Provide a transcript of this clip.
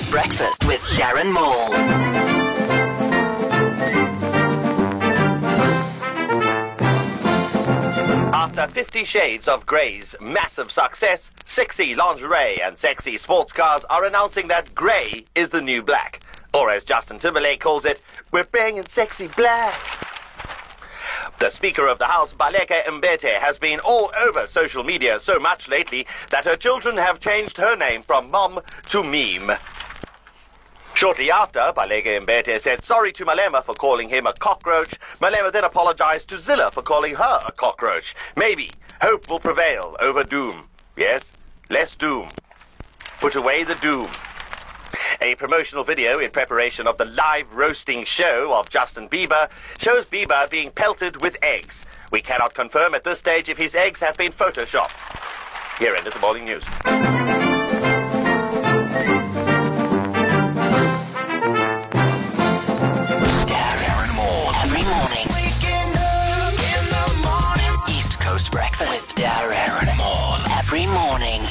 Breakfast with Darren Maule. After Fifty Shades of Grey's massive success, sexy lingerie and sexy sports cars are announcing that grey is the new black. Or as Justin Timberlake calls it, we're bringing sexy black. The Speaker of the House, Baleka Mbete, has been all over social media so much lately that her children have changed her name from Mom to Meme. Shortly after, Baleka Mbete said sorry to Malema for calling him a cockroach. Malema then apologized to Zille for calling her a cockroach. Maybe hope will prevail over doom. Yes, less doom. Put away the doom. A promotional video in preparation of the live roasting show of Justin Bieber shows Bieber being pelted with eggs. We cannot confirm at this stage if his eggs have been photoshopped. Here ended the morning news. every morning.